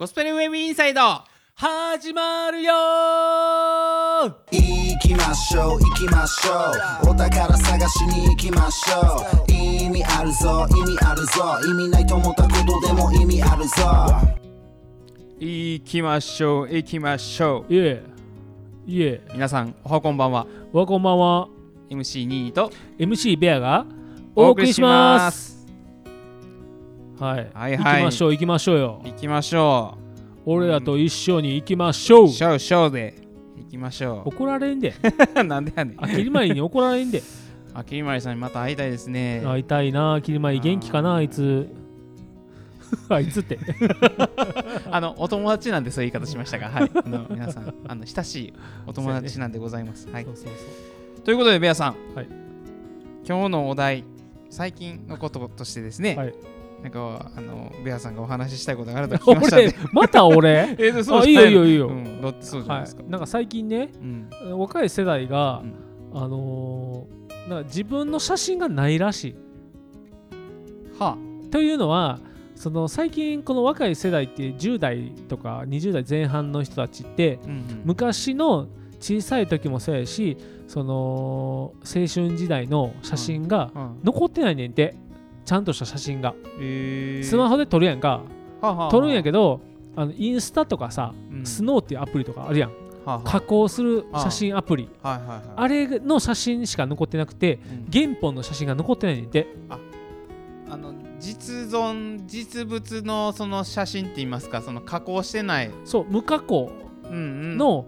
ゴスペルウェブインサイド。始まるよ。行きましょう行きましょう。お宝探しに行きましょう。意味あるぞ意味あるぞ。意味ないと思ったことでも意味あるぞ。行きましょう行きましょう。いえいえ。皆さんおはこんばんは。わこんばんは。MC2 と。MC ベアがお送りしますはい、はいはい。行きましょう行きましょうよ。行きましょ俺らと一緒に行きましょう。うショーショーで行きましょ怒られんで。う なんでやねん。あきりまりに怒られんで。あきりまりさんにまた会いたいですね。会いたいな。きりまり元気かなあいつ。あいつって。あのお友達なんでそういう言い方しましたがはい。あの皆さんあの親しいお友達なんでございます、はい。そうそうそう。ということでベアさん、はい。今日のお題最近のこととしてですね、はいなんかあのベアさんがお話ししたいことがあると聞きましたん俺でまた俺？えーそうあいいよいいよいいよ、うん、だってそうじゃないはですか、い、なんか最近ねうん。若い世代が、うん。あのーな自分の写真がないらしい。はというのはその最近この若い世代って10代とか20代前半の人たちってあ、うんうん。昔の小さい時もそうやしその青春時代の写真がうん。残ってないねんてちゃんとした写真が。えー。スマホで撮るやんか。はあはあ撮るんやけどあのインスタとかさうん。スノーっていうアプリとかあるやん。はあはあ。加工する写真アプリ。はいはいはい。あれの写真しか残ってなくてうん。原本の写真が残ってないねんて。あの実存実物のその写真って言いますかその加工してない、そう無加工うんうん、の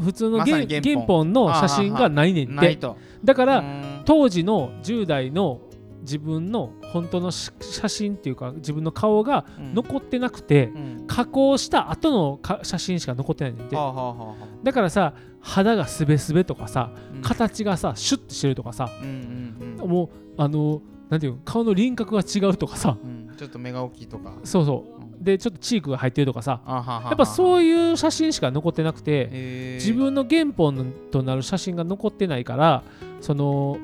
普通のまさ原,、本。の写真がないねんて。だから、うん。当時の10代の自分の本当のし写真っていうか自分の顔がうん。残ってなくて、うん。加工した後のか写真しか残ってないねんてはあはあはあはだからさ肌がすべすべとかさあ形がさシュッてしてるとかさうんうんうん。もうあのなんていうの顔の輪郭が違うとかさうん。ちょっと目が大きいとか。そうそう。でちょっとチークが入ってるとかさやっぱそういいう写真しか残ってなくてえ。ー自分の原本となる写真が残ってないからその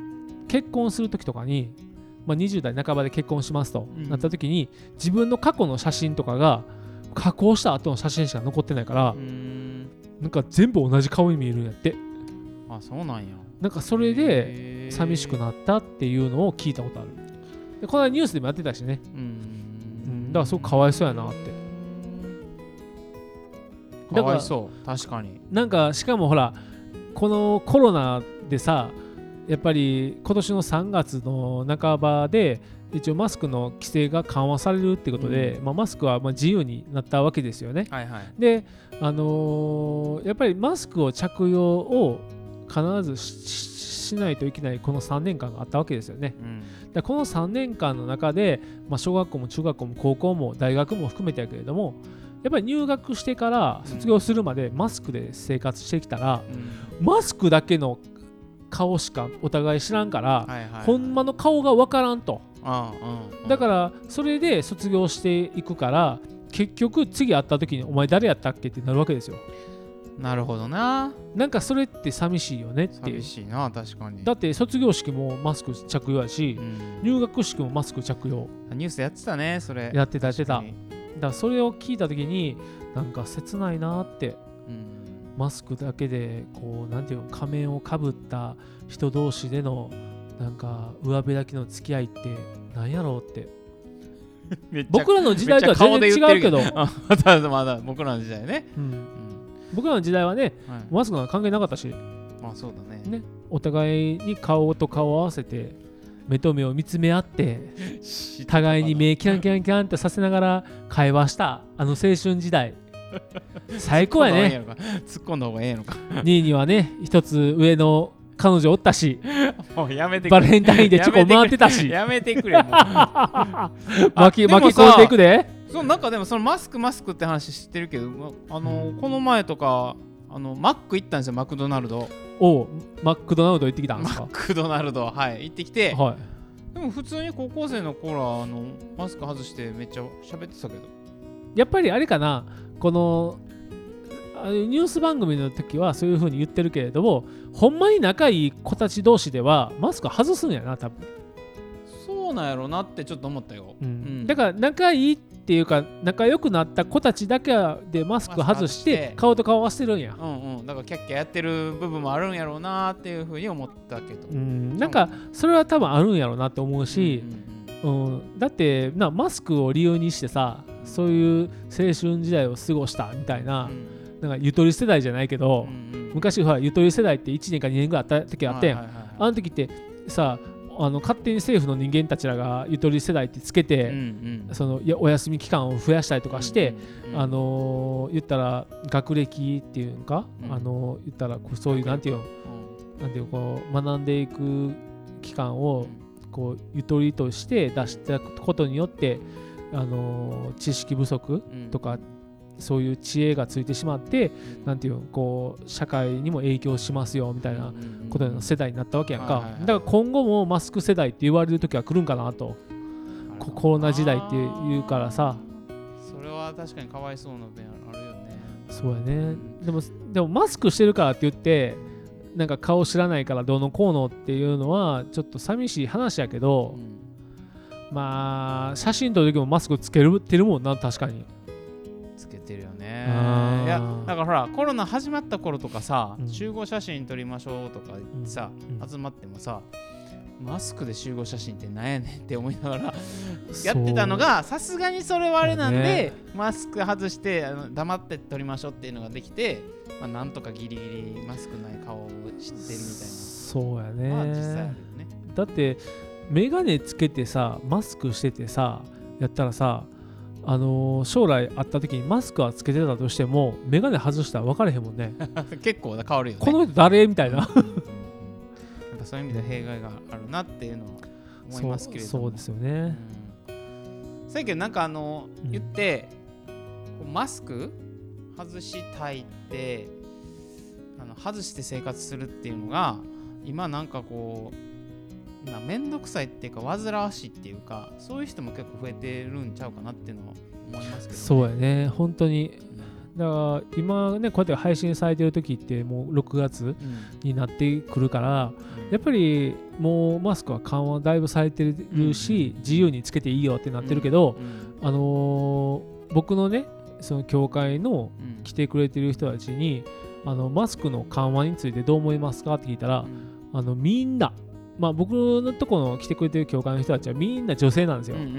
結婚する時とかに、まあ、20代半ばで結婚しますとうん。なった時に自分の過去の写真とかが加工した後の写真しか残ってないからなんか全部同じ顔に見えるんやって。あそうなんや。なんかそれでで寂しくなったっていうのを聞いたことある。でこの間ニュースでもやってたしね。うん。うんだからすごくかわいそうやなって。かわいそう。確かに。なんかしかもほらこのコロナでさやっぱり今年の3月の半ばで一応マスクの規制が緩和されるってことで、まあ、マスクはまあ自由になったわけですよね。はいはいで、あのーやっぱりマスクを着用を必ずしないといけないこの3年間があったわけですよね。うんでこの3年間の中で、まあ、小学校も中学校も高校も大学も含めてやけれどもやっぱり入学してから卒業するまでマスクで生活してきたら、うんマスクだけの顔しかお互い知らんから、はいはいほんまの顔がわからんと。あうんだからそれで卒業していくから結局次会った時に「お前誰やったっけ?」ってなるわけですよ。なるほどな。なんかそれって寂しいよねっていう。寂しいな確かに。だって卒業式もマスク着用やしうん。入学式もマスク着用。ニュースやってたねそれ。やってたやってた。だ確からそれを聞いた時になんか切ないなってうんマスクだけでこうなんていうの仮面をかぶった人同士でのなんか上辺だけの付き合いってなんやろうって。僕らの時代とは全然違うけど、あまだまだ僕らの時代ね。うん。うん。僕らの時代はねはい。マスクなんか関係なかったし。まあそうだね。ね。お互いに顔と顔を合わせて目と目を見つめ合って 互いに目キャンキャンキャンってさせながら会話したあの青春時代最高やね。突っ込んだ方がええのか。2位にはね一つ上の彼女おったし。もうやめてくバれレンタインでチョコ回ってたし。やめてくれもう。巻き巻き込んでいくで。そうなんかでもそのマスクマスクって話知ってるけどまあのこの前とかあのマック行ったんですよマクドナルド。おうマクドナルド行ってきたんマですか？クドナルドはい行ってきて。はい。でも普通に高校生の頃はあのマスク外してめっちゃ喋ってたけど。やっぱりあれかなこのニュース番組の時はそういう風に言ってるけれどもほんまに仲いい子たち同士ではマスク外すんやな多分、そうなんやろなってちょっと思ったよ、うん。だから仲いいっていうか仲良くなった子たちだけでマスク外して。て顔と顔合わせてるんや。うんうん。だからキャッキャやってる部分もあるんやろうなっていうふうに思ったけど。うん。なんかそれは多分あるんやろうなって思うし、うん、だってなマスクを理由にしてさそういう青春時代を過ごしたみたいな,、なんかゆとり世代じゃないけど、昔ほらゆとり世代って1年か2年ぐらいあった時あったやん、あの時ってさあの勝手に政府の人間たちらがゆとり世代ってつけて、そのお休み期間を増やしたりとかして、あのー言ったら学歴っていうのか、うん。あのー言ったらそういうなんていうのなんていうのこう学んでいく期間をこうゆとりとして出したことによって、あのー知識不足とかそういう知恵がついてしまってなんていうのこう社会にも影響しますよみたいなことの世代になったわけやんか、だから今後もマスク世代って言われる時は来るんかなと。こコロナ時代って言うからさ。それは確かにかわいそうな面あるよね。そうやね。でもでもマスクしてるからって言ってなんか顔知らないからどうのこうのっていうのはちょっと寂しい話やけど、まあ写真撮る時もマスクつけるてるもんな確かに。つけてるよね。いやだからほらコロナ始まった頃とかさ、うん。集合写真撮りましょうとか言ってさ、うん。集まってもさマスクで集合写真ってなんやねんって思いながら やってたのがさすがにそれはあれなんで、ね。マスク外してあの黙って撮りましょうっていうのができて、まあ、なんとかギリギリマスクない顔を知ってるみたいそうやなのは実際あるねよね。だって眼鏡つけてさマスクしててさやったらさあのー将来会った時にマスクはつけてたとしても眼鏡外したら分かれへんもんね 結構変わるよね。この人誰？みたいなやっぱそういう意味で弊害があるなっていうのは思いますけれども。そうですよねうん。そうやけどなんかあの、うん言ってマスク外したいってあの外して生活するっていうのが今なんかこうまあ面倒くさいっていうか煩わしいっていうかそういう人も結構増えてるんちゃうかなっていうのは思いますけど、ね、そうやね。本当に。うん。だから今ねこうやって配信されてる時ってもう6月うん。になってくるからやっぱりもうマスクは緩和だいぶされてるし、自由につけていいよってなってるけど、うん。あのー僕のねその教会のうん。来てくれてる人たちにあのマスクの緩和についてどう思いますかって聞いたら、あのみんな、まあ、僕のところの来てくれてる教会の人たちはみんな女性なんですよ、うんうんう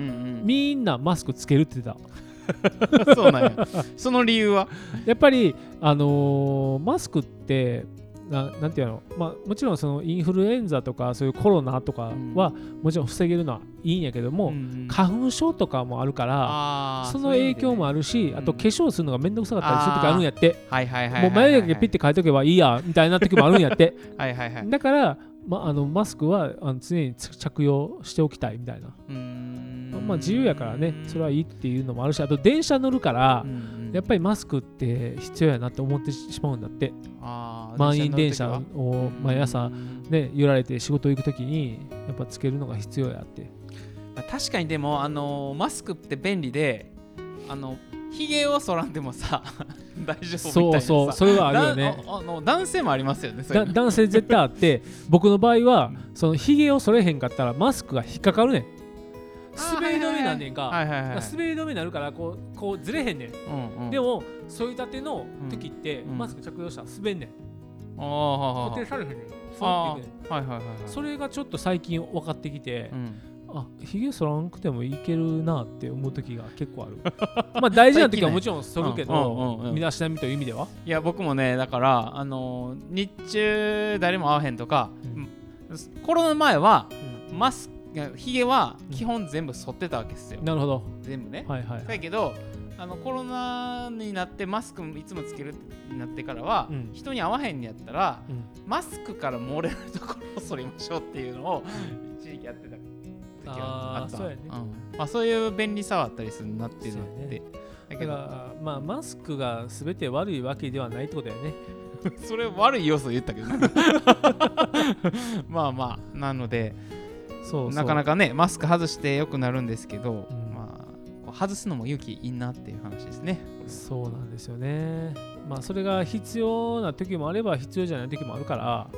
ん。みんなマスクつけるって言ってた。そうなんや。その理由は？やっぱり、あのーマスクってななんていうの、まあ、もちろんそのインフルエンザとかそういうコロナとかはもちろん防げるのはいいんやけども、ん花粉症とかもあるからその影響もあるし、うん。あと化粧するのがめんどくさかったりする時あるんやって、はいはいはいはいもう眉毛ピッて描いとけばいいやみたいな時もあるんやって。はいはいはい。だから、ま、あのマスクはあの常に着用しておきたいみたいな、まあ自由やからねそれはいいっていうのもあるしあと電車乗るから、やっぱりマスクって必要やなって思ってしまうんだって。満員電車を毎朝うんね揺られて仕事行く時にやっぱつけるのが必要やって。まあ確かにでもあのーマスクって便利であのひげを剃らんでもさ 大丈夫みたいなさ。そうそうそれはあるよね。だああの男性もありますよね男性絶対あって 僕の場合はうん。そのひげを剃れへんかったらマスクが引っかかるねん。滑り止めなんねんか、はいはいはいだから滑り止めになるからこうこうずれへんねん、うんうん。でも添い立ての時って、うん。マスク着用したら滑んねん。あーははは固定されへんねん。はいはいはい。それがちょっと最近分かってきてう、んあひげ剃らんくてもいけるなって思う時が結構ある。まあ大事な時はもちろん剃るけうんうんうんうん。ど身だしなみという意味では。いや僕もねだからあのー日中誰も会わへんとか、うん。コロナ前はマスクひげは基本全部剃ってたわけですよ、なるほど。全部ね、はいはい。だけどあのコロナになってマスクいつもつけるってなってからは、うん。人に会わへんにやったらうん。マスクから漏れるところを剃りましょうっていうのを一時期やってた時があった。そうやね。ん。まあ、そういう便利さはあったりするなっていうのって、だだけど。からまあマスクが全て悪いわけではないってことだよね。それ悪い要素言ったけど。ね まあまあなのでそうなかなかねマスク外してよくなるんですけど、うん。まあこう外すのも勇気いいなっていう話ですね。そうなんですよね。まあそれが必要な時もあれば必要じゃない時もあるから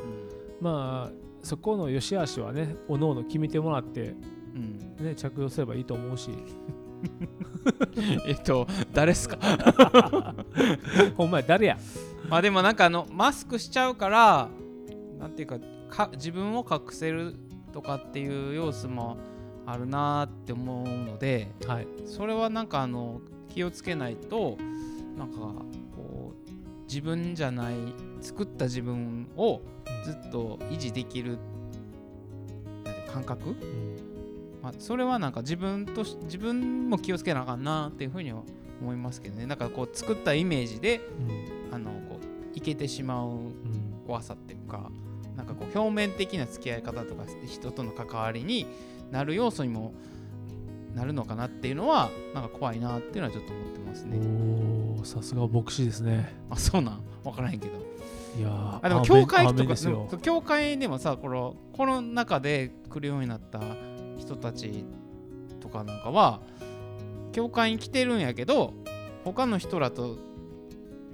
まあそこの良し悪しはねおのおの決めてもらって、うん。ね、着用すればいいと思うし。えっと誰っすか？ほんまや誰や？まあでもなんかあのマスクしちゃうからなんていうかか自分を隠せるとかっていう要素もあるなーって思うのではい。それはなんかあの気をつけないとなんかこう自分じゃない作った自分をずっと維持できるうか感覚、うんまあ、それはなんか自分とし自分も気をつけなあかんなっていうふうには思いますけどね。なんかこう作ったイメージでうん。あのこういけてしまううん。怖さっていうかなんかこう表面的な付き合い方とか人との関わりになる要素にもなるのかなっていうのはなんか怖いなっていうのはちょっと思ってますね。おーさすが牧師ですね。あそうなん？分からへんけど。いやーあでも教会とか教会でもさこのこの中で来るようになった人たちとかなんかは教会に来てるんやけど他の人らと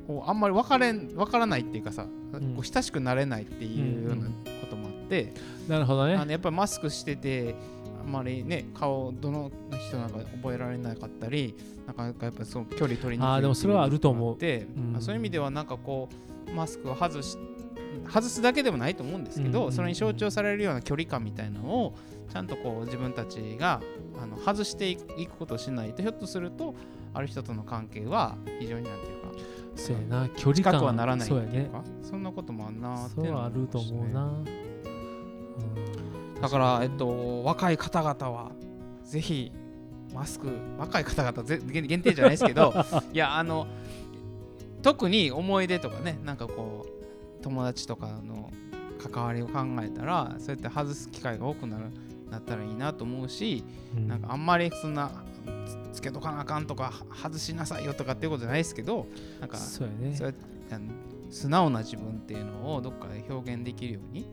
こうあんまり分かれん分からないっていうかさ、ん。こう親しくなれないっていうようなこともあって、なるほどね。あのやっぱりマスクしててあんまりね顔どの人なんか覚えられなかったりなかなかやっぱその距離取りにくいあーでもそれはあると思うっていうんまあそういう意味ではなんかこうマスクを外し外すだけでもないと思う。んですけど、うん。それに象徴されるような距離感みたいなのをちゃんとこう自分たちがあの外していくことをしないとひょっとするとある人との関係は非常になんていうかそうやな距離近感くはならないってそうやね。そんなこともあんなってそいううのはあると思うな、うん。だから、えっと、若い方々はぜひマスク若い方々ぜ限限定じゃないですけど いやあの特に思い出とかねなんかこう友達とかの関わりを考えたらそうやって外す機会が多くなるなったらいいなと思うし、うん。なんかあんまりそんなつつけとかなあかんとかは外しなさいよとかっていうことじゃないですけどなんかそうやね。そうやってあの素直な自分っていうのをどっかで表現できるように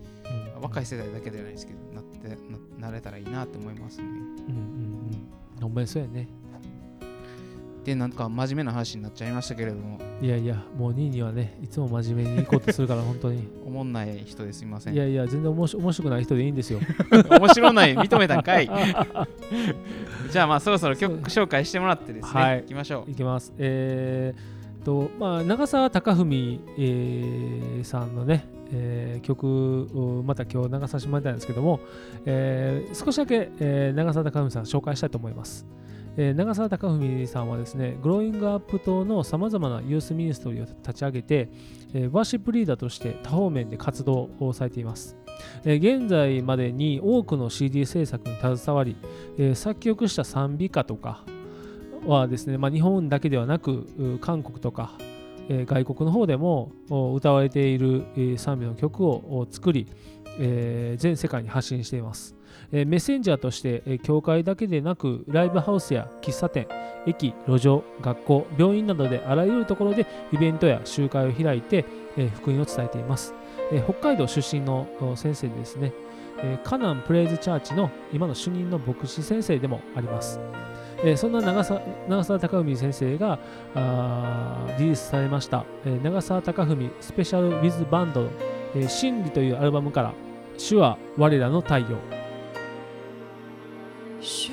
うん。若い世代だけじゃないですけどなってななれたらいいなと思いますね。うんうんうん。ほんまにそうやねでなんか真面目な話になっちゃいましたけれどもいやいやもうニーニーはねいつも真面目に行こうとするから本当に おもんない人ですいません。いやいや全然おもし面白くない人でいいんですよ 面白ない認めたんかい。じゃあまあそろそろ曲紹介してもらってですね、はい行きましょう。いきますえー、とまあ長澤貴文、えーさんのね、えー曲をまた今日流させてもらいたいんですけども、えー少しだけ、えー長澤貴文さん紹介したいと思います。えー長澤貴文さんはですね、グローイングアップ島のさまざまなユースミニストリーを立ち上げて、えーワーシップリーダーとして多方面で活動をされています。えー現在までに多くの CD 制作に携わり、えー作曲した賛美歌とかはですね、まあ、日本だけではなく韓国とか、えー外国の方でも歌われている、賛美の曲を作り、えー全世界に発信しています。えメッセンジャーとして、え教会だけでなくライブハウスや喫茶店駅路上学校病院などであらゆるところでイベントや集会を開いて、え福音を伝えています、え北海道出身の先生ですね、えーカナンプレイズチャーチの今の主任の牧師先生でもあります、えーそんな長澤長澤貴文先生がリリースされました、えー長澤貴文スペシャル・ウィズ・バンド、えー真理というアルバムから「主は我らの太陽」主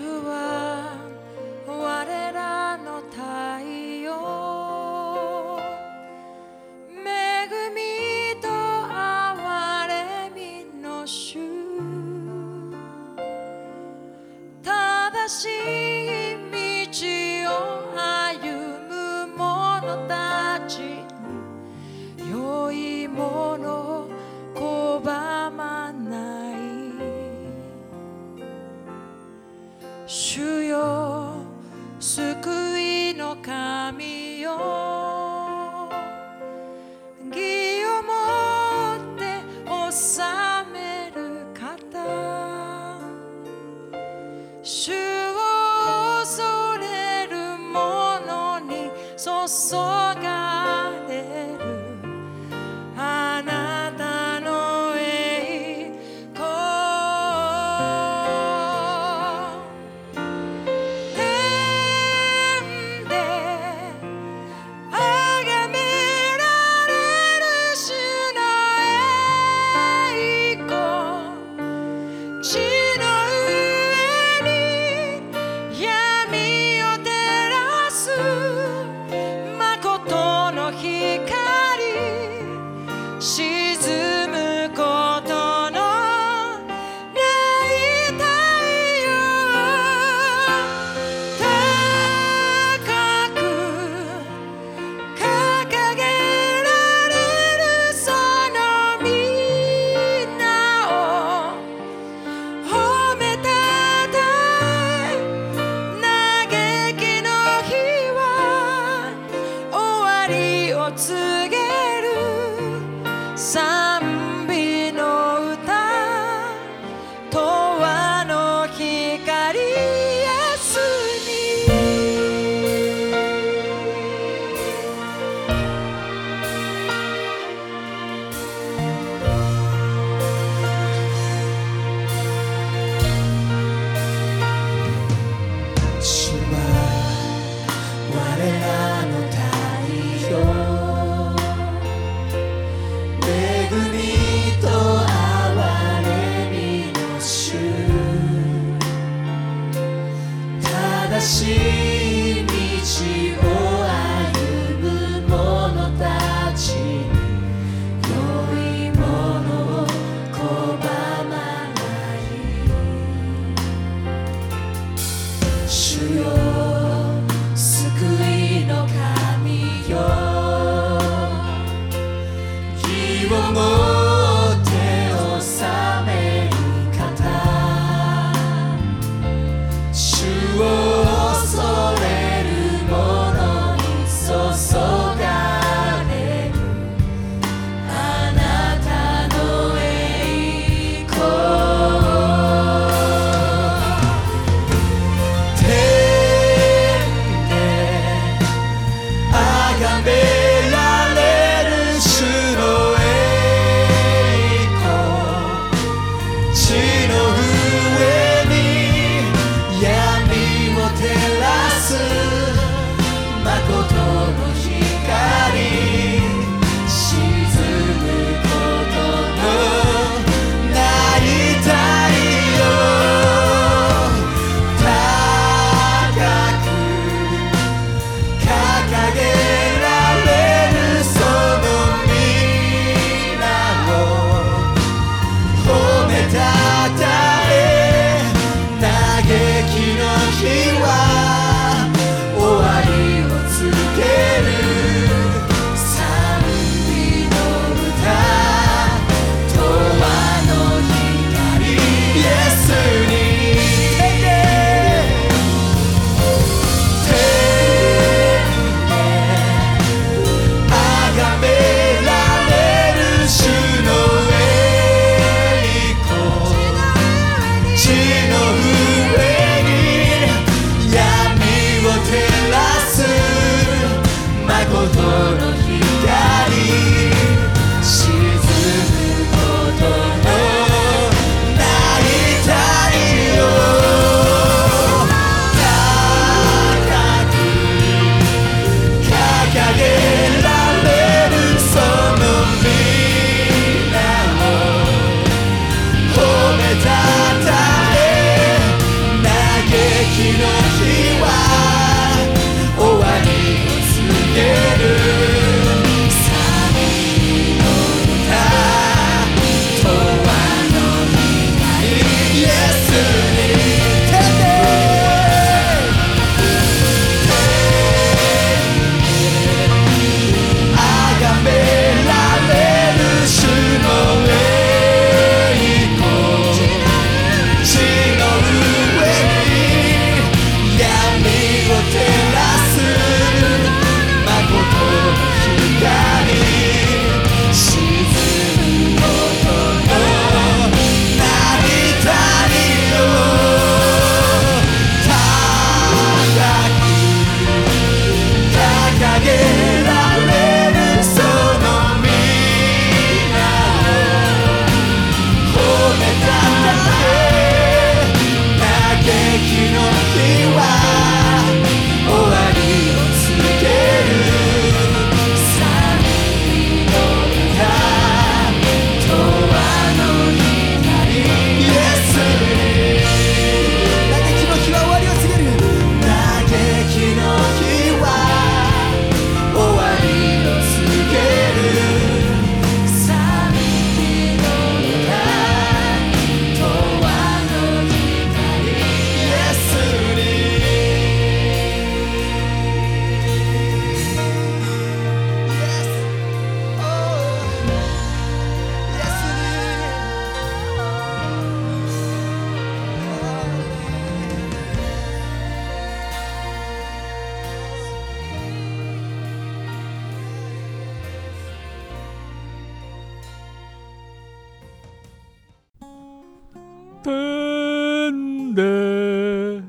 天で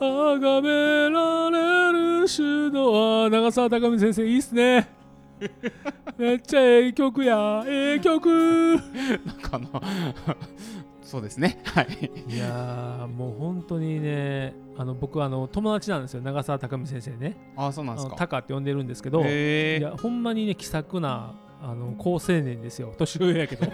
崇められる主のあ長澤高美先生いいっすね。めっちゃええ曲や。ええ曲。なんかあの そうですね。はい。いやーもう本当にねあの僕はあの友達なんですよ長澤高美先生ね。あそうなんですか。タカって呼んでるんですけど、いやほんまにね気さくなあの高青年ですよ。年上やけど。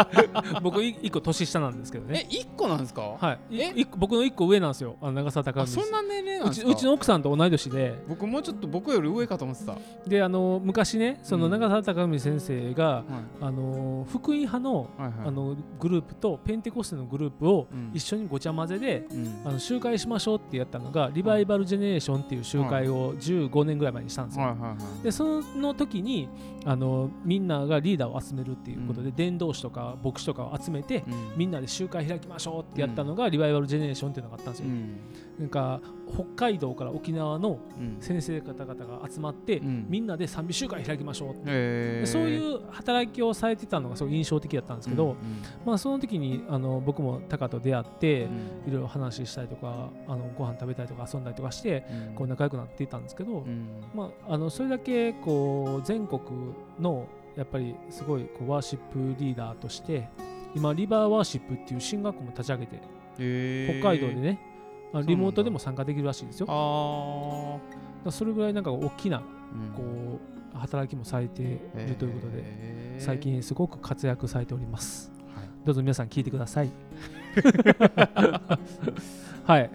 僕い一個年下なんですけどね。え一個なんですか？はい。いえ？一個僕の一個上なんですよ。あの長澤高あ美そんな年齢なんうちですか？うちの奥さんと同い年で。僕もうちょっと僕より上かと思ってた、はであの昔ねそのうん。長澤高美先生が、い、あの福音派のはいはい。あのグループとペンテコステのグループをうん。一緒にごちゃ混ぜで、うん。あの集会しましょうってやったのがリバイバルジェネレーションっていう集会を15年ぐらい前にしたんですよ。はいはいはい。でその時にあのみんながリーダーを集めるっていうことで、伝道師とか牧師とかを集めて、うん。みんなで集会開きましょうってやったのが、リバイバルジェネレーションっていうのがあったんですよ。うんなんか北海道から沖縄のうん。先生方々が集まって、うん。みんなで賛美集会開きましょうって。へー。そういう働きをされてたのがすごい印象的だったんですけど、うん。まあ、その時にあの僕もタカと出会って、うん。いろいろ話したりとかあのご飯食べたりとか遊んだりとかしてうん。こう仲良くなっていったんですけど、うん。まあ、あのそれだけこう全国のやっぱりすごいこうワーシップリーダーとして今リバーワーシップっていう進学校も立ち上げてへー。北海道でねリモートでも参加できるらしいですよ。それぐらいなんか大きなこう働きもされているということで最近すごく活躍されております。はい。どうぞ皆さん聞いてください。はい。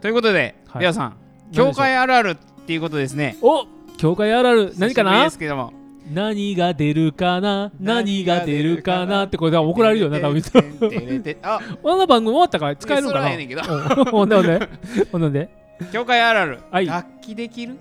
ということではい。皆さん教会あるあるっていうことですね。お教会あるある。何かな？ですけども何が出るかな？何が出るかな？ってこれで怒られるよな多分。ああの番組終わったから使えるのかな？ほんでほんで？ほんで？教会あるある。はい。楽器できる？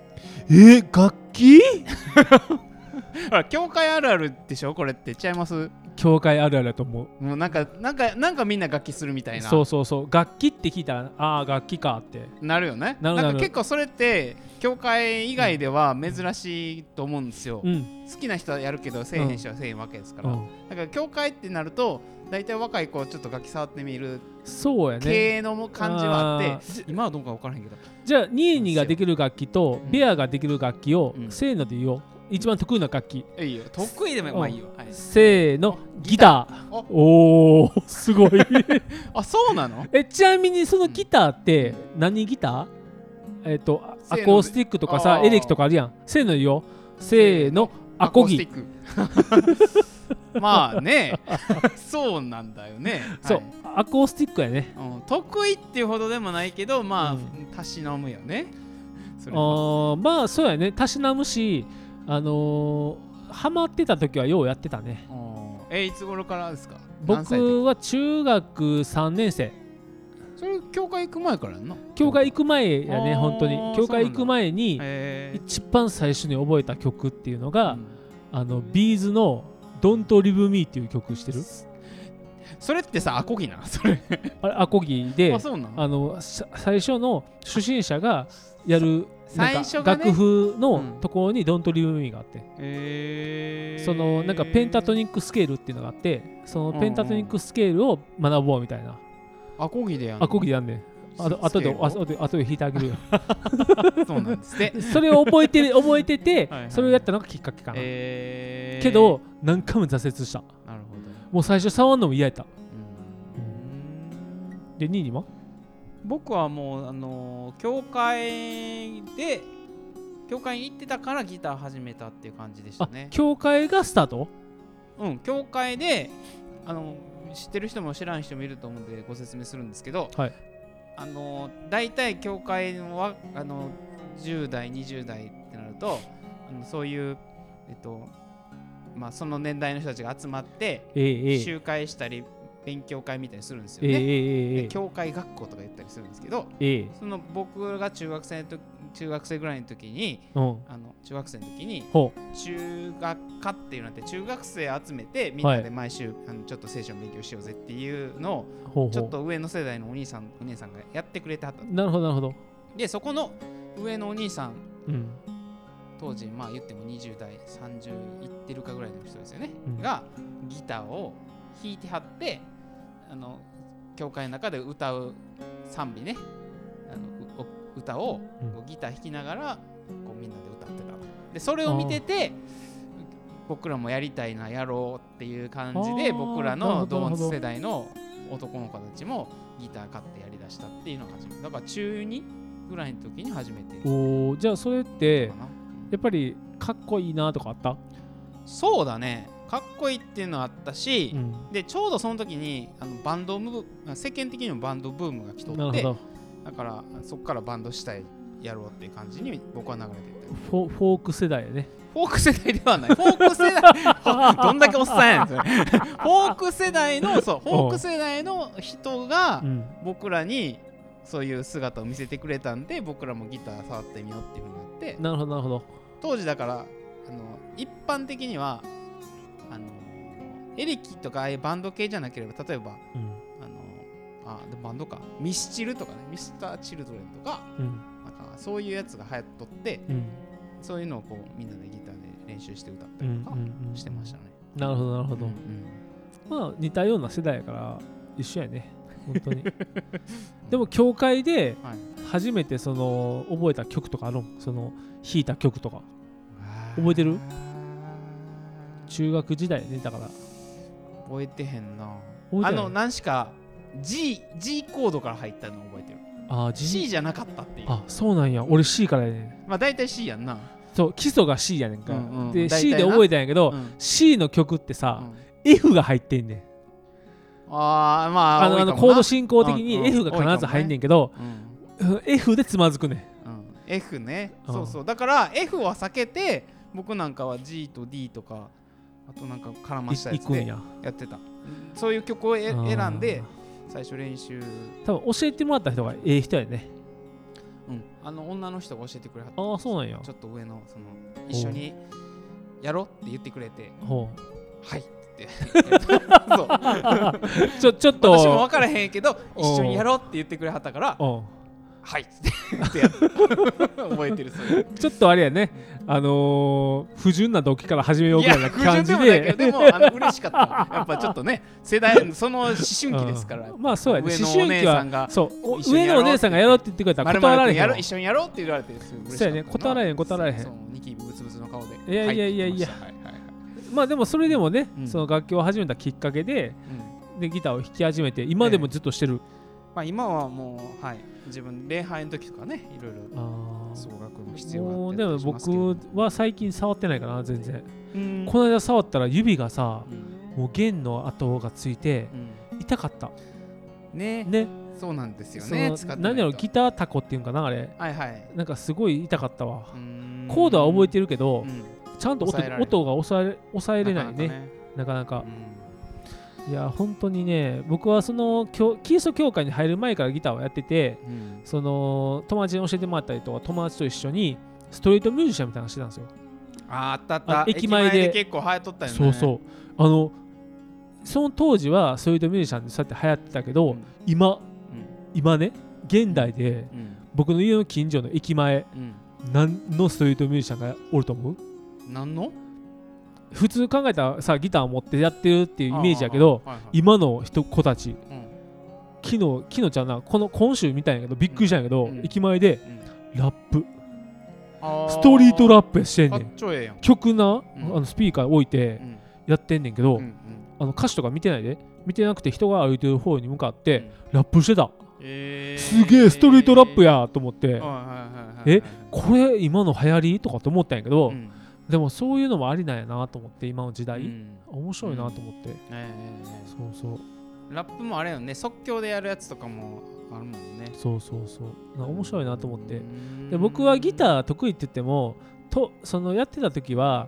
え楽器？ほら教会あるあるでしょ？これって。ちゃいます？教会あるあるだと思う。もうなんかなんかなんかみんな楽器するみたいな。そうそうそう。楽器って聞いたらああ楽器かって。なるよね。なるなる。んか結構それって教会以外では珍しいと思うんですよ、うん。好きな人はやるけどせえへん人はせえへんわけですから、うん。だから教会ってなると大体若い子ちょっと楽器触ってみるそうやね。系の感じはあって、今はどうか分からへんけど。じゃあニーニーができる楽器とうん。ベアができる楽器をうん。せーので言おう一番得意な楽器。いいよ。得意でもまあいいよ、はい、せーのギター。おおおすごい。あそうなの？えちなみにそのギターって何ギター？えっ、とアせーの。でコースティックとかさエレキとかあるやん。せーので言おうせーの。アコギ。スティック。まあね。そうなんだよね。そう、はい。アコースティックやね。うん、得意っていうほどでもないけどまあ、うん。たしなむよね。そあまあそうやね。たしなむしあのーハマってた時はようやってたね。うん。えいつ頃からですか？僕は中学3年生。それ教会行く前からやんな教会行く前やね本当に。教会行く前に一番最初に覚えた曲っていうのが、うん。あのビーズの「Don't Leave Me」っていう曲知ってる？それってさアコギなそれ。あれアコギであそうなの？あのさ最初の初心者がやる最初がね楽譜のうん。ところに「Don't Leave Me」があって、そのなんかペンタトニックスケールっていうのがあってそのペンタトニックスケールを学ぼうみたいな、アコギでやんの？アコギでやんねん。あとあとであとであとで弾いてあげるよ。そうなんですってそれを覚えてる覚えてて それをやったのがきっかけかな、えー。けど何回も挫折した。なるほど。もう最初触るのも嫌やった。うん。で2位にも？僕はもうあのー教会で教会に行ってたからギター始めたっていう感じでしたあね教会がスタート？うん教会であの知ってる人も知らん人もいると思うんでご説明するんですけど、はい。あの大体教会はあの10代20代ってなるとあのそういうえっとまあその年代の人たちが集まってええええ。集会したり勉強会みたいにするんですよ。ええね、ええで教会学校とか言ったりするんですけどええ。その僕が中学生の時中学生ぐらいの時にうん。あの中学生の時にほ中学科っていうのって中学生集めてみんなで毎週、あのちょっと聖書の勉強しようぜっていうのをちょっと上の世代のお兄さんお姉さんがやってくれてはった。なるほどなるほど。でそこの上のお兄さんうん。当時まあ言っても20代30いってるかぐらいの人ですよね、うん。がギターを弾いてはってあの教会の中で歌う賛美ね。あの歌をギター弾きながらこうみんなで歌ってたでそれを見てて僕らもやりたいなやろうっていう感じで僕らのドーンどなるほど。ツ世代の男の子たちもギター買ってやりだしたっていうのが初めてだから中2ぐらいの時に初めて。かおー。じゃあそれってな。やっぱりかっこいいなとかあった、そうだねかっこいいっていうのはあったし、うん、でちょうどその時にあのバンドム世間的にもバンドブームが来とってだからそこからバンドしたいやろうっていう感じに僕は流れていった。フォフォーク世代やね。フォーク世代ではない。フォーク世代 どんだけおっさんやねん フォーク世代のそうフォーク世代の人がうん。僕らにそういう姿を見せてくれたんで僕らもギター触ってみようっていうふうになって。なるほどなるほど。当時だからあの一般的にはあのエレキとかああいうバンド系じゃなければ例えばうん。あのあでもバンドか。ミスチルとかね。ミスターチルドレンとか。うん。なんかそういうやつが流行っとってうん。そういうのをこうみんなでギターで練習して歌ったうんりとかうん。してましたね。なるほどなるほど、うんまあ似たような世代やから一緒やね。本当に。でも教会ではい。初めてその覚えた曲とかあるん？その弾いた曲とか。覚えてる？中学時代ねだから。覚えてへんな。あの何しか G, G コードから入ったの覚えてる。あー C G じゃなかったっていう。あそうなんや。俺 C からやねまあ大体 C やんな、そう基礎が C やねんか、うんうんで C でな覚えたんやけど、うん。C の曲ってさ、うん。F が入ってんねん。あーまああのあのコード進行的にうんうん。F が必ず入んねんけど、うん、F でつまずくねん。うん、F ね。うん。そうそう。だから F は避けて僕なんかは G と D とかあとなんか絡ましたやつでや。やってた。そういう曲を選んで最初練習、多分教えてもらった人がええ人やね。うん、あの女の人が教えてくれはった。ああそうなんや。ちょっと上のその一緒にやろうって言ってくれてほはいって。ちょちょっと。私も分からへんけどお一緒にやろうって言ってくれはったからう。んはい。ってやった覚えてるそれちょっとあれやね。あのー、不純な動機から始めよういぐらいなや不感じ純でもないけでどでもあの嬉しかった。やっぱちょっとね世代その思春期ですから。うんまあそうやね。思春期はそう。上のお姉さんがやろうって言ってくれたら断られへんわ。やろう一緒にやろうって言われてそうやね。断られへん断られへん。ニキビブツブツの顔で。いやいやいやいや。まあでもそれでもね、うん。その楽器を始めたきっかけでうん。でギターを弾き始めて今でもずっとしてる、まあ今はもうはい自分礼拝の時とかねいろいろあ総楽も必要がでも僕は最近触ってないかな全然、うん。この間触ったら指がさうん。もう弦の跡がついてうん。痛かった。ね。ね。そうなんですよね何やろギタータコっていうんかなあれ。はいはい。なんかすごい痛かったわ。コードは覚えてるけど、うん。ちゃんと音が抑え抑えれないね。なかなかいや本当にね僕はその教キリスト教会に入る前からギターをやっててうん。その友達に教えてもらったりとか友達と一緒にストリートミュージシャンみたいなのしてたんですよ、ああったあっあた駅前で。結構流行っとったよね。そうそう。あのその当時はストリートミュージシャンでそうやって流行ってたけど、うん。今うん。今ね現代でうん。僕の家の近所の駅前うん。何のストリートミュージシャンがおると思う？何の？普通考えたらさギターを持ってやってるっていうイメージやけどあーはいはい。今の人子たちうん。昨日昨日ちゃうなこの今週みたいやけどびっくりしたんやけど、うん。駅前でうん。ラップ。ストリートラップしてんねん。曲な、ん。あのスピーカー置いてうん。やってんねんけど、うんうん。あの歌詞とか見てないで。見てなくて人が歩いてる方に向かってうん。ラップしてた、えー。すげえストリートラップやと思って、はいはいはいはい。えこれ今の流行り？とかって思ったんやけど、うんでもそういうのもありなんやなと思って今の時代、うん。面白いなと思って、ええええそうそう。ラップもあれよね。即興でやるやつとかもあるもんね。そうそうそう。面白いなと思って。うん。で僕はギター得意って言ってもとそのやってた時は、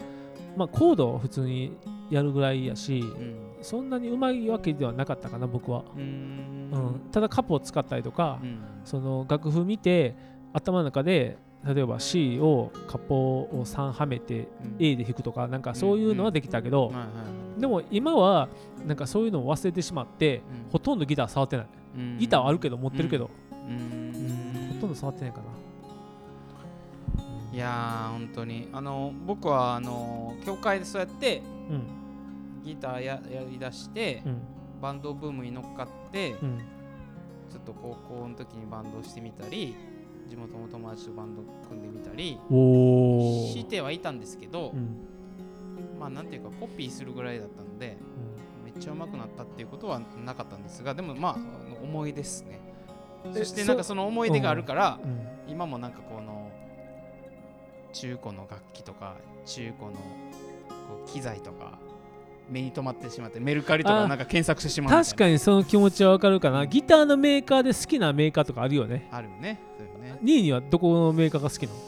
まあ、コードを普通にやるぐらいやしうん。そんなにうまいわけではなかったかな僕は、ううん。んただカポを使ったりとか、うん。その楽譜見て頭の中で例えば C をカポを3はめて A で弾くとかなんかそういうのはできたけど、でも今はなんかそういうのを忘れてしまって、うん。ほとんどギター触ってない。うん。ギターはあるけど持ってるけど、ほとんど触ってないかな、いやー本当に。あの僕はあの教会でそうやってうん。ギターややりだして、うん。バンドブームに乗っかって、うん。ちょっと高校の時にバンドをしてみたり地元の友達とバンド組んでみたりしてはいたんですけど、うん。まあなんていうかコピーするぐらいだったのでめっちゃ上手くなったっていうことはなかったんですがでもまあ思い出ですね。えそしてなんかその思い出があるからうんうん。今もなんかこの中古の楽器とか中古のこう機材とか目に留まってしまってメルカリとかあなんか検索してしまう確かにその気持ちはわかるかな。ギターのメーカーで好きなメーカーとかあるよね。あるよね。そうよね。2位にはどこのメーカーが好きなの？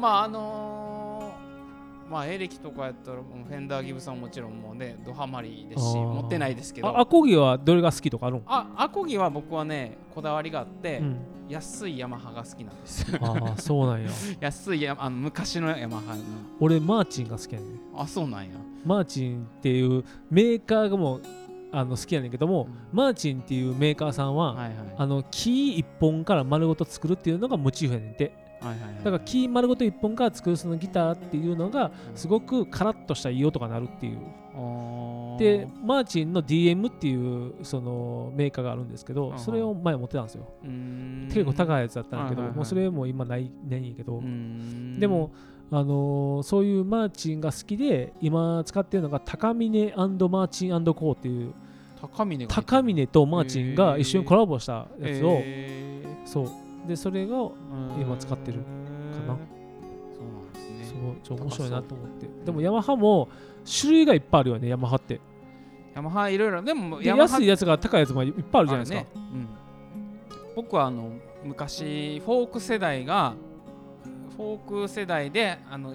まああのーまあエレキとかやったらもうフェンダーギブソンもちろんもうねドハマりですし持ってないですけど。あアコギはどれが好きとかあるん、あアコギは僕はねこだわりがあって、うん、安いヤマハが好きなんです。ああそうなんや。安いヤあの昔のヤマハの。俺マーチンが好きやねん。あそうなんや。マーチンっていうメーカーがもうあの好きやねんけども、うマーチンっていうメーカーさんは、はいはい。あの木一本から丸ごと作るっていうのがモチーフやねんて。はいはいはい。だから木丸ごと一本から作るそのギターっていうのがすごくカラッとしたいい音が鳴るっていう。あーでマーチンの DM っていうそのメーカーがあるんですけどうんそれを前持ってたんですよ。結構高いやつだったんだけどもうそれも今ないないんやけど。でもあのーそういうマーチンが好きで今使ってるのが高峰マーチンコーっていう高峰が高峰とマーチンが一緒にコラボしたやつをえそう。でそれがー今使ってるかな。そうなんですそねうちょ面白いなと思って。でもヤマハも種類がいっぱいあるよねヤマハって。ヤマハいろいろ。でもで安いやつが高いやつもいっぱいあるじゃないですか、ねうん、僕はあの昔フォーク世代がフォーク世代であの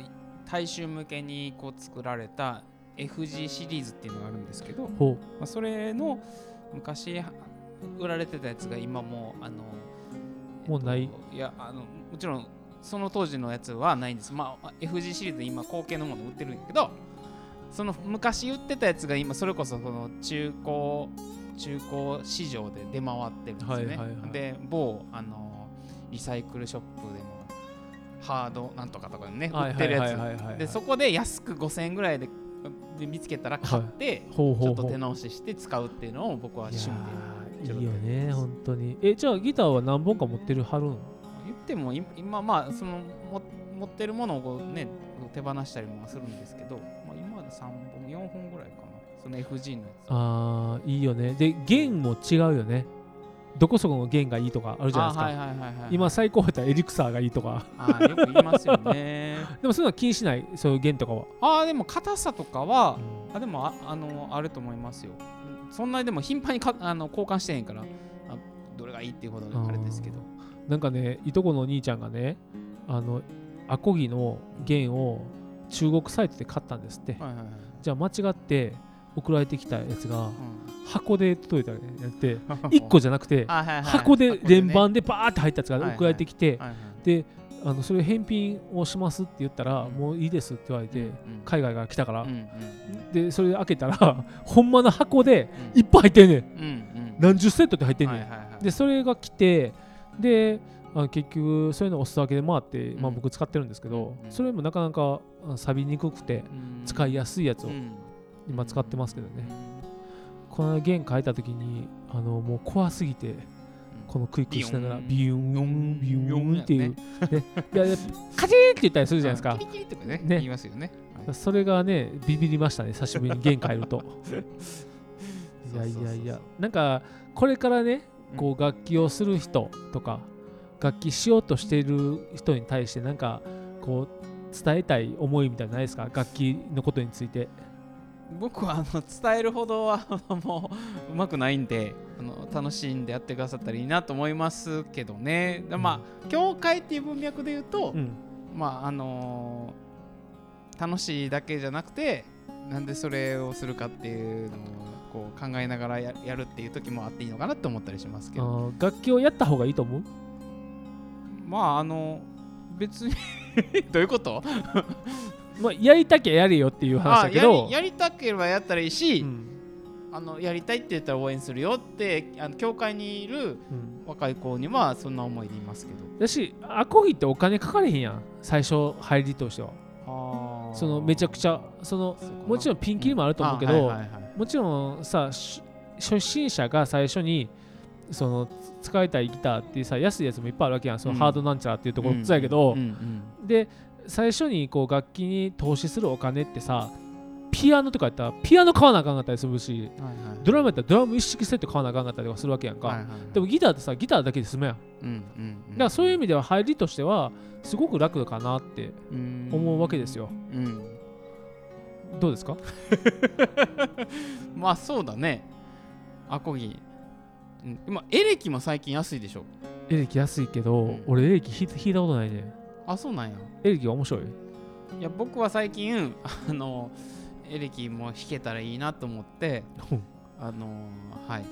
大衆向けにこう作られた FG シリーズっていうのがあるんですけど、まほあ、それの昔売られてたやつが今もうあのもうない。いやあのもちろんその当時のやつはないんです、まあ、FG シリーズで今後継のもの売ってるんやけどその昔売ってたやつが今それこそその中古中古市場で出回ってるんですよね、はいはいはい。で某あのリサイクルショップでもハードなんとかとかでね売ってるやつ。はいはいはい。はいでそこで安く5000円ぐらいでで見つけたら買って、ちょっとほうほう。ほう手直しして使うっていうのを僕は趣味でいいいよね本当に。えじゃあギターは何本か持ってるはるん言っても今今まあそのも持ってるものをこうね手放したりもするんですけど、3本4本ぐらいかな。その FG のやつ。あーいいよね。で弦も違うよね。どこそこの弦がいいとかあるじゃないですか、あはいはいはいはい今最高やったらエリクサーがいいとか。あーよく言いますよね。でもそういうのは気にしないそういう弦とかは、ああでも硬さとかはあでもああのあると思いますよ。そんなにでも頻繁にかあの交換してへんから。あどれがいいっていうほどあれですけど。なんかねいとこのお兄ちゃんがねあのアコギの弦を中国サイトで買ったんですって、はいはいはい。じゃあ間違って送られてきたやつがうん。箱で届いたんやって 1個じゃなくて箱で連ね。番でバーって入ったやつが送られてきてであのそれ返品をしますって言ったら、うん。もういいですって言われて、うん海外から来たから、でそれで開けたら ほんまの箱でうん。いっぱい入ってんねん。何十セットって入ってんねん、でそれが来てであ結局そういうのをお裾分けで回って、まあ、うん。僕使ってるんですけど、うん。それもなかなかあ錆びにくくてうん。使いやすいやつをうん。今使ってますけどね、うん。この弦変えた時にあのもう怖すぎてこのクイックしながらビビューンビューンっていう、ビね、いやいやカチーンって言ったりするじゃないですか。キリキリとかね。ね。言いますよね。はい。それがねビビりましたね久しぶりに弦変えると。いやいやいや。なんかこれからねこう楽器をする人とか楽器しようとしている人に対してなんかこう伝えたい思いみたいないですか？楽器のことについて。僕はあの伝えるほどはもううまくないんであの楽しんでやってくださったらいいなと思いますけどね。でまあ教会っていう文脈で言うと、うん。まああのー楽しいだけじゃなくてなんでそれをするかっていうのをこう考えながらややるっていう時もあっていいのかなって思ったりしますけあどー楽器をやった方がいいと思う？まああの別に どういうこと？まあやりたきゃやれよっていう話だけど。りやりたければやったらいいし、うん。あのやりたいって言ったら応援するよってあの教会にいるうん。若い子にはそんな思いでいますけど。だしアコギってお金かかれへんやん最初入りとしては。そのめちゃくちゃそのもちろんピンキリもあると思うけど、もちろんさし初心者が最初にその使いたいギターっていうさ安いやつもいっぱいあるわけやん。そのうん。ハードなんちゃらっていうところやけど、で最初にこう楽器に投資するお金ってさピアノとかやったらピアノ買わなあかんかったりするしドラムやったらドラム一式セット買わなあかんかったりとかするわけやんか、でもギターってさギターだけで済むやん。だからそういう意味では入りとしてはすごく楽かなってうん。思うわけですよ。うん。どうですか？まあそうだね。アコギうん。今エレキも最近安いでしょ？エレキ安いけど、うん。俺エレキ弾いたことないね。あそうなんや。エレキが面白い？いや僕は最近あのエレキも弾けたらいいなと思ってうん。あのはい。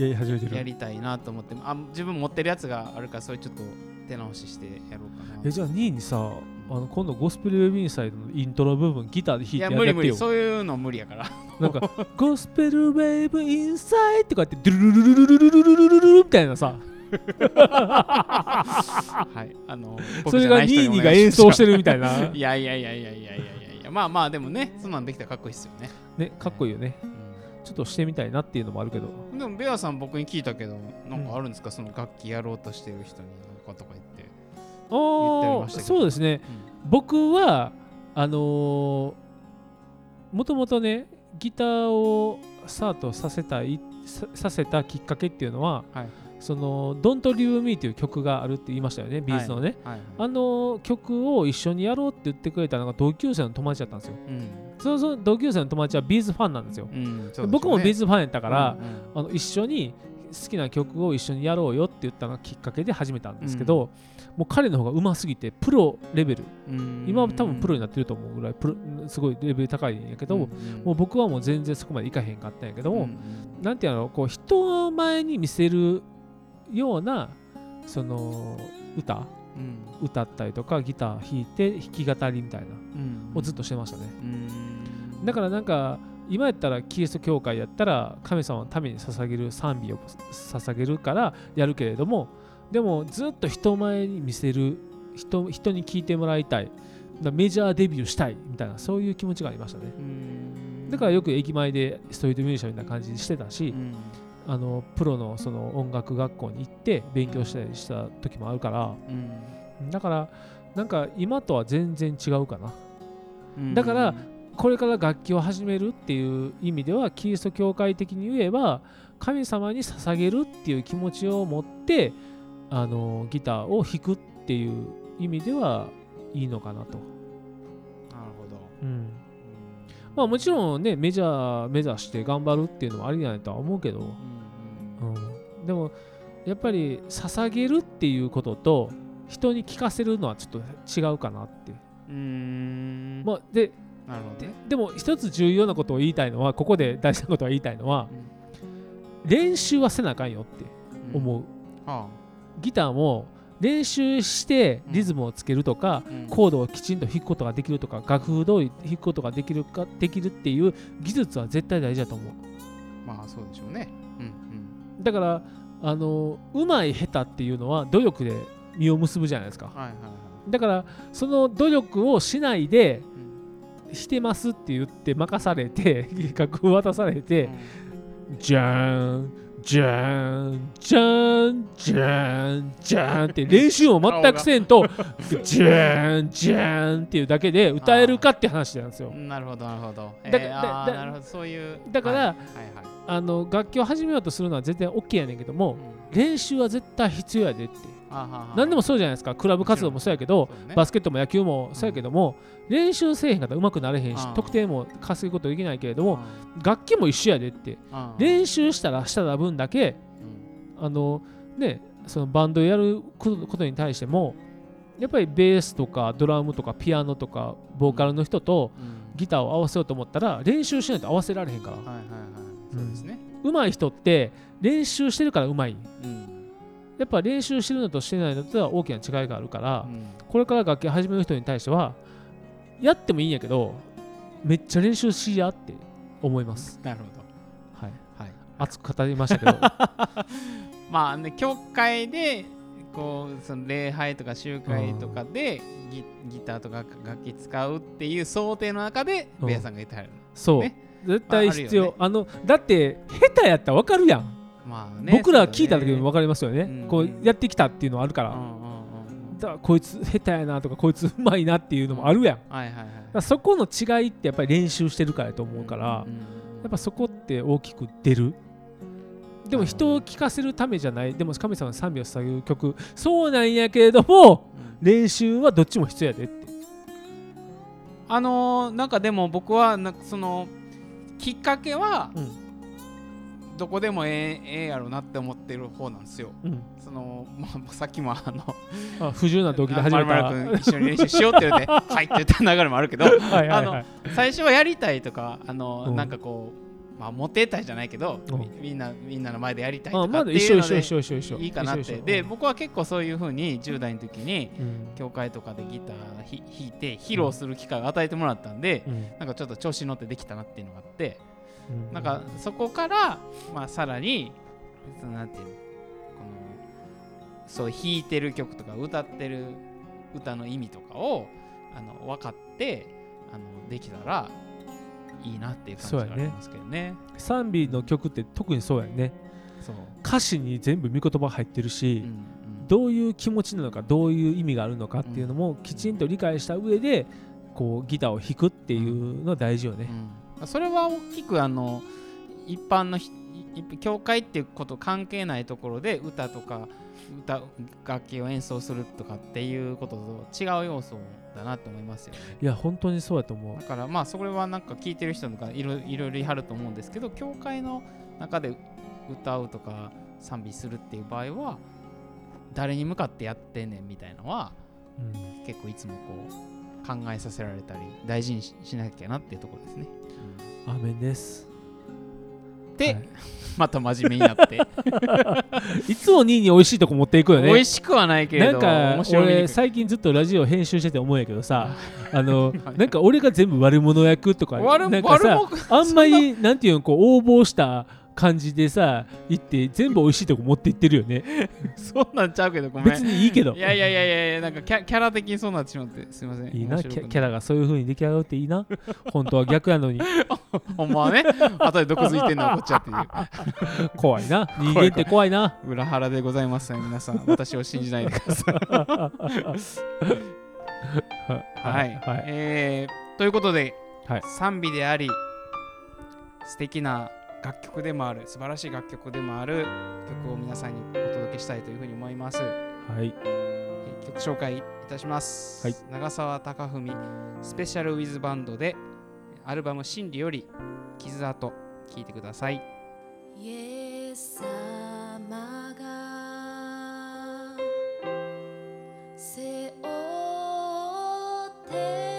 やり始めてやりたいなと思って。あ自分持ってるやつがあるからそれちょっと手直ししてやろうかな。えじゃあ2位にさあの今度ゴスペルウェブインサイドのイントロ部分ギターで弾いていや無理無理。そういうの無理やから。なんかゴスペルウェブインサイドとかってドゥルルルルルルルルルルルみたいなさはいあのそれが2位にが演奏してるみたいないやいやいやいやいやいやいやまあまあでもねそんなんできたらかっこいいっすよね、ねかっこいいよねちょっとしてみたいなっていうのもあるけどうんでもベアさん僕に聞いたけどなんかあるんですか、その楽器やろうとしてる人になんかとか言って、言ってあましたけど。そうですね。僕はあのーもともとねギターをスタートさせたいささせたきっかけっていうのは、はい。その「Don't Leave Me」っていう曲があるって言いましたよねビーズのね、はい。はい。あの曲を一緒にやろうって言ってくれたのが同級生の友達だったんですよ。うん。その同級生の友達はビーズファンなんですよ、うんね。僕もビーズファンやったから、うんあの一緒に好きな曲を一緒にやろうよって言ったのがきっかけで始めたんですけど、もう彼の方が上手すぎてプロレベル。うん。今は多分プロになってると思うぐらいプロすごいレベル高いんやけど、うんもう僕はもう全然そこまでいかへんかったんやけども、うん。なんていうのこう人前に見せるようなその歌。うん。歌ったりとかギター弾いて弾き語りみたいな。うん。をずっとしてましたね、うん。だからなんか今やったらキリスト教会やったら神様のために捧げる賛美を捧げるからやるけれどもでもずっと人前に見せる人人に聞いてもらいたい。メジャーデビューしたいみたいなそういう気持ちがありましたね。うん。だからよく駅前でストリートミュージシャンみたいな感じにしてたし、うん。あのプロのその音楽学校に行って勉強したりした時もあるからうん。だからなんか今とは全然違うかな。うん。だからこれから楽器を始めるっていう意味ではキリスト教会的に言えば神様に捧げるっていう気持ちを持ってあのギターを弾くっていう意味ではいいのかなと、なるほど。うん。まあもちろんねメジャー目指して頑張るっていうのもありないとは思うけど、うんうん、でもやっぱり捧げるっていうことと人に聞かせるのはちょっと違うかなって、うんうん。まあ、でなるほどね。でも一つ重要なことを言いたいのはここで大事なことを言いたいのは、練習はせなあかんよって思う、はギターも練習してリズムをつけるとか、あうん。コードをきちんと弾くことができるとか楽譜通り弾くことができるかできるっていう技術は絶対大事だと思う。まあそうでしょうね。うんだからあのうまい下手っていうのは努力で実を結ぶじゃないですか。うんはいはいはい。だからその努力をしないでうん。してますって言って任されて 楽譜渡されて、じゃーんじゃーんじゃーんじゃーんじゃーんって練習を全くせんとじゃーんじゃーんっていうだけで歌えるかって話なんですよ。うんなるほどなるほど。だえーだだあーなるほど。そういうだからあの楽器を始めようとするのは全然 OK やねんけどもうん。練習は絶対必要やでって何でもそうじゃないですか。クラブ活動もそうやけどね。バスケットも野球もそうやけども練習せえへんかったら上手くなれへんしうん得点も稼ぐことできないけれどもうん楽器も一緒やでって。うん練習したらした分だけうん。あのねそのバンドやることに対してもやっぱりベースとかドラムとかピアノとかボーカルの人とうん。ギターを合わせようと思ったら練習しないと合わせられへんから。はいはいはい。そうですね。上手い人って練習してるから上手い。うんやっぱ練習してるのとしてないのとは大きな違いがあるからうん。これから楽器始める人に対してはやってもいいんやけどめっちゃ練習しやって思います。なるほはい。どはい。熱く語りましたけど。まあね教会でこうその礼拝とか集会とかでギギターとか楽器使うっていう想定の中でうん。ベアさんが言ってはるそう、ね。絶対必要、まああね。あのだって下手やったら分かるやんままあね僕ら聞いただけでもそう分かりますよね、うん。こうやってきたっていうのはあるから、だからこいつ下手やなとかこいつうまいなっていうのもあるやん、はいはいはい。らそこの違いってやっぱり練習してるからやと思うから、やっぱそこって大きく出る。でも人を聞かせるためじゃない。でも神様の賛美を捧げる曲。そうなんやけれどもうん。練習はどっちも必要やでって。あのーなんかでも僕はなんかそのきっかけは、うんどこでもええええやろなって思ってる方なんですよ。うん。そのまあ、さっきもあのあ不自由な動機で始めた。君一緒に練習しようって言ってはいって言った流れもあるけどはいはいはい。最初はやりたいとかあの、うん。なんかこうまあモテたいじゃないけど、うん。みみんなみんなの前でやりたいとかっていうのでいいかなって。で僕は結構そういうふうに10代の時にうん。教会とかでギターひ弾いて披露する機会を与えてもらったんで、うん。なんかちょっと調子に乗ってできたなっていうのがあってうんなんかそこから、まあ、さらにそのなんていうのこのそう弾いてる曲とか歌ってる歌の意味とかをあの分かってあのできたらいいなっていう感じがありますけどね。賛美の曲って特にそうやんね。そう。歌詞に全部御言葉入ってるし、うんうん。どういう気持ちなのかどういう意味があるのかっていうのもきちんと理解した上でこうギターを弾くっていうのは大事よね。うんそれは大きくあの一般の教会っていうこと関係ないところで歌とか歌楽器を演奏するとかっていうことと違う要素だなと思いますよね。いや本当にそうやと思うだ。からまあそれはなんか聞いてる人とかいろいろいろ言い張ると思うんですけど教会の中で歌うとか賛美するっていう場合は誰に向かってやってんねんみたいのはうん結構いつもこう考えさせられたり大事にししなきゃなっていうところですね。アーメンです。で、はい また真面目になって いつも2位に美味しいとこ持っていくよね。美味しくはないけれどなんか俺最近ずっとラジオ編集してて思うんやけどさ あのなんか俺が全部悪者役とか悪なんかさあんまりなんていうのこう応募した感じでさ行って全部美味しいとこ持っていってるよね。そんなんちゃうけどごめん。別にいいけど。いやいやいやいやいやなんかキャキャラ的にそうなってしまってすいません。いいなキャラがそういう風に出来上がるっていいな。本当は逆やのに。ほんまはね後で毒づいてんのはこっちやっていう。怖いな。人間って怖いな。裏腹でございますね皆さん。私を信じないでください。ははい、はい。えーということで、はい。賛美であり素敵な楽曲でもある素晴らしい楽曲でもある曲を皆さんにお届けしたいというふうに思います、はい。えー曲紹介いたします、はい。長澤貴文スペシャルウィズバンドでアルバム「真理」より「傷跡」聴いてください。イエス様が背負って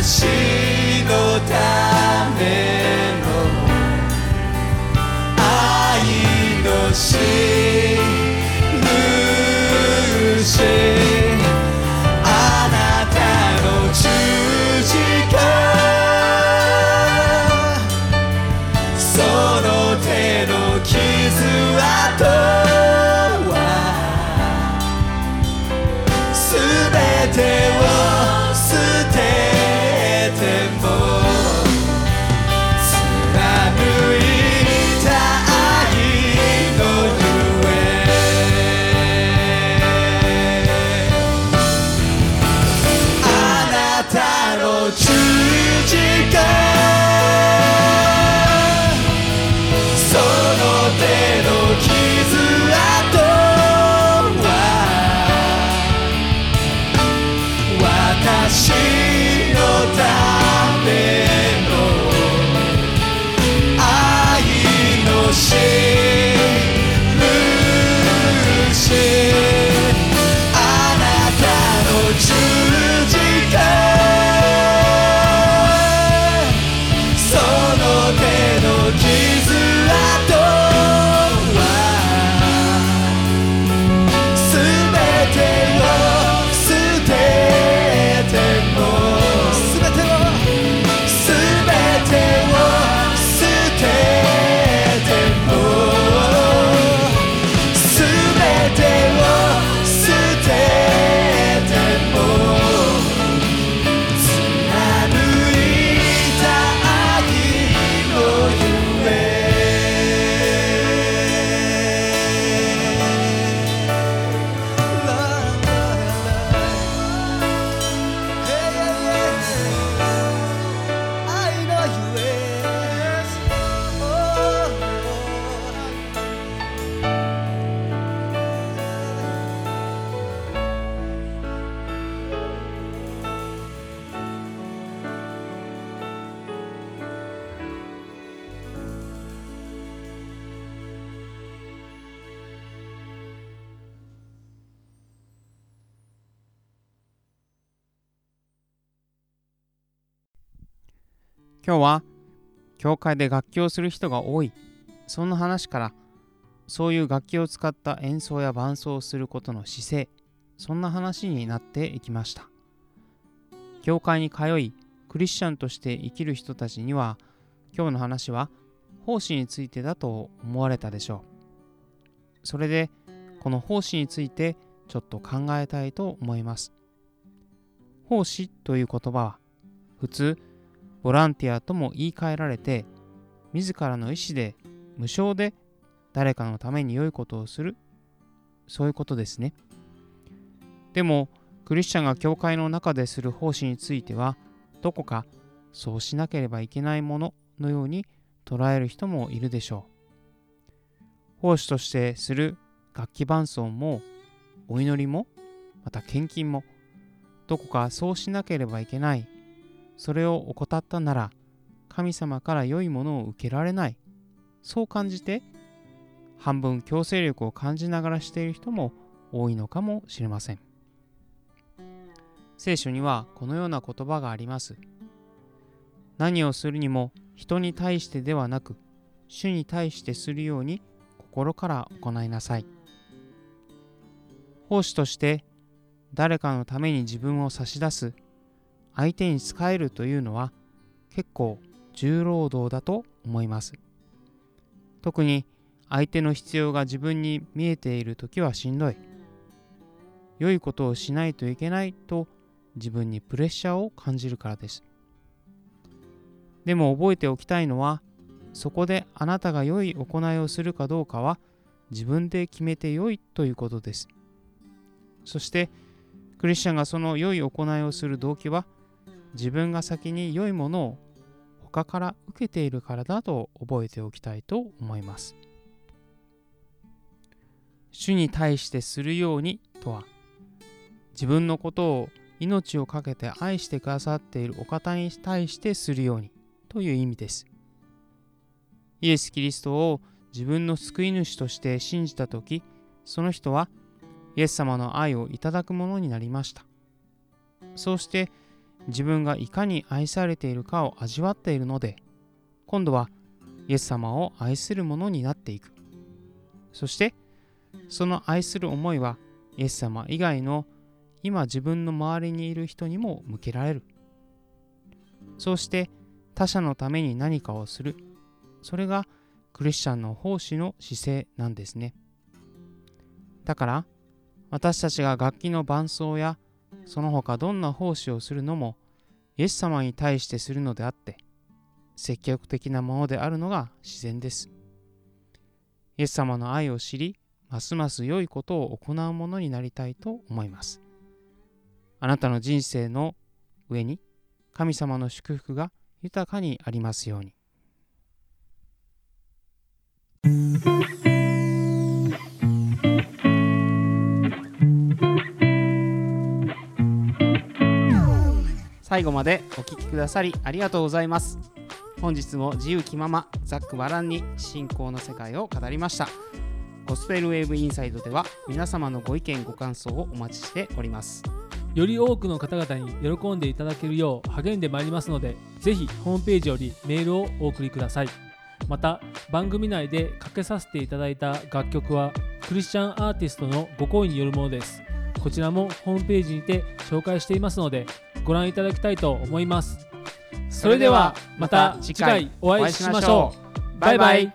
私のた教会で楽器をする人が多い。そんな話からそういう楽器を使った演奏や伴奏をすることの姿勢そんな話になっていきました。教会に通いクリスチャンとして生きる人たちには今日の話は奉仕についてだと思われたでしょう。それでこの奉仕についてちょっと考えたいと思います。奉仕という言葉は普通ボランティアとも言い換えられて自らの意思で無償で誰かのために良いことをする。そういうことですね。でもクリスチャンが教会の中でする奉仕についてはどこかそうしなければいけないもののように捉える人もいるでしょう。奉仕としてする楽器伴奏もお祈りもまた献金もどこかそうしなければいけないそれを怠ったなら神様から良いものを受けられないそう感じて半分強制力を感じながらしている人も多いのかもしれません聖書にはこのような言葉があります。何をするにも人に対してではなく、主に対してするように心から行いなさい。奉仕として誰かのために自分を差し出す、相手に仕えるというのは結構重労働だと思います。特に相手の必要が自分に見えているときはしんどい。良いことをしないといけないと自分にプレッシャーを感じるからです。でも覚えておきたいのは、そこであなたが良い行いをするかどうかは自分で決めて良いということです。そして、クリスチャンがその良い行いをする動機は、自分が先に良いものを他から受けているからだと覚えておきたいと思います。主に対してするようにとは、自分のことを命を懸けて愛してくださっているお方に対してするようにという意味です。イエス・キリストを自分の救い主として信じたとき、その人はイエス様の愛をいただくものになりました。そうして自分がいかに愛されているかを味わっているので、今度はイエス様を愛するものになっていく。そして、その愛する思いはイエス様以外の今自分の周りにいる人にも向けられる。そうして他者のために何かをする。それがクリスチャンの奉仕の姿勢なんですね。だから私たちが楽器の伴奏やその他どんな奉仕をするのもイエス様に対してするのであって積極的なものであるのが自然です。イエス様の愛を知りますます良いことを行うものになりたいと思います。あなたの人生の上に神様の祝福が豊かにありますように。最後までお聴きくださりありがとうございます。本日も自由気ままザックバランに信仰の世界を語りました。ゴスペルウェーブインサイドでは皆様のご意見ご感想をお待ちしております。より多くの方々に喜んでいただけるよう励んでまいりますのでぜひホームページよりメールをお送りくださいまた番組内でかけさせていただいた楽曲はクリスチャンアーティストのご好意によるものですこちらもホームページにて紹介していますのでご覧いただきたいと思います。それではまた次回お会いしましょう。バイバイ